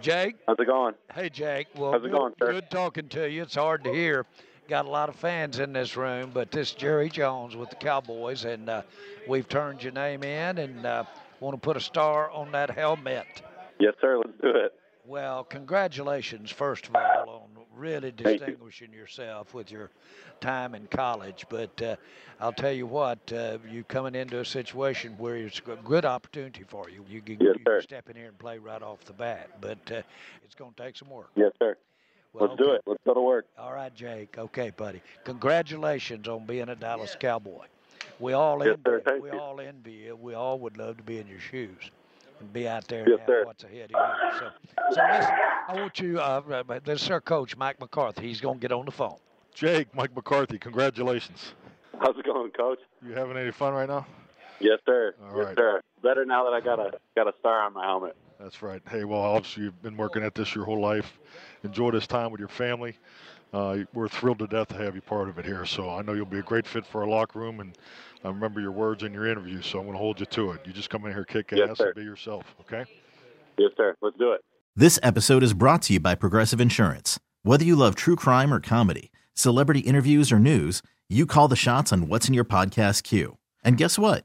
Jake? How's it going? Hey, Jake. Well, How's it good, going, sir? Good talking to you. It's hard to hear. Got a lot of fans in this room, but this Jerry Jones with the Cowboys, and uh, we've turned your name in and uh, want to put a star on that helmet. Yes, sir. Let's do it. Well, congratulations, first of all, on really Thank you. distinguishing yourself with your time in college. But uh, I'll tell you what, uh, you coming into a situation where it's a good opportunity for you. You can, Yes, you can step in here and play right off the bat, but uh, it's going to take some work. Yes, sir. Well, Let's do it. Let's go to work. All right, Jake. Okay, buddy. Congratulations on being a Dallas Cowboy. We all Yes, envy. sir. Thank we you. all envy you. We all would love to be in your shoes and be out there Yes, and have sir. what's ahead of you. So, so listen. I want you. Uh, uh, this is our coach, Mike McCarthy. He's going to get on the phone. Jake, Mike McCarthy, congratulations. How's it going, Coach? You having any fun right now? Yes, sir. All yes, right. sir. Better now that I got a got a star on my helmet. That's right. Hey, well, obviously you've been working at this your whole life. Enjoy this time with your family. Uh, we're thrilled to death to have you part of it here. So I know you'll be a great fit for our locker room, and I remember your words in your interview. So I'm going to hold you to it. You just come in here, kick Yes, ass, sir. and be yourself. Okay? Yes, sir. Let's do it. This episode is brought to you by Progressive Insurance. Whether you love true crime or comedy, celebrity interviews or news, you call the shots on what's in your podcast queue. And guess what?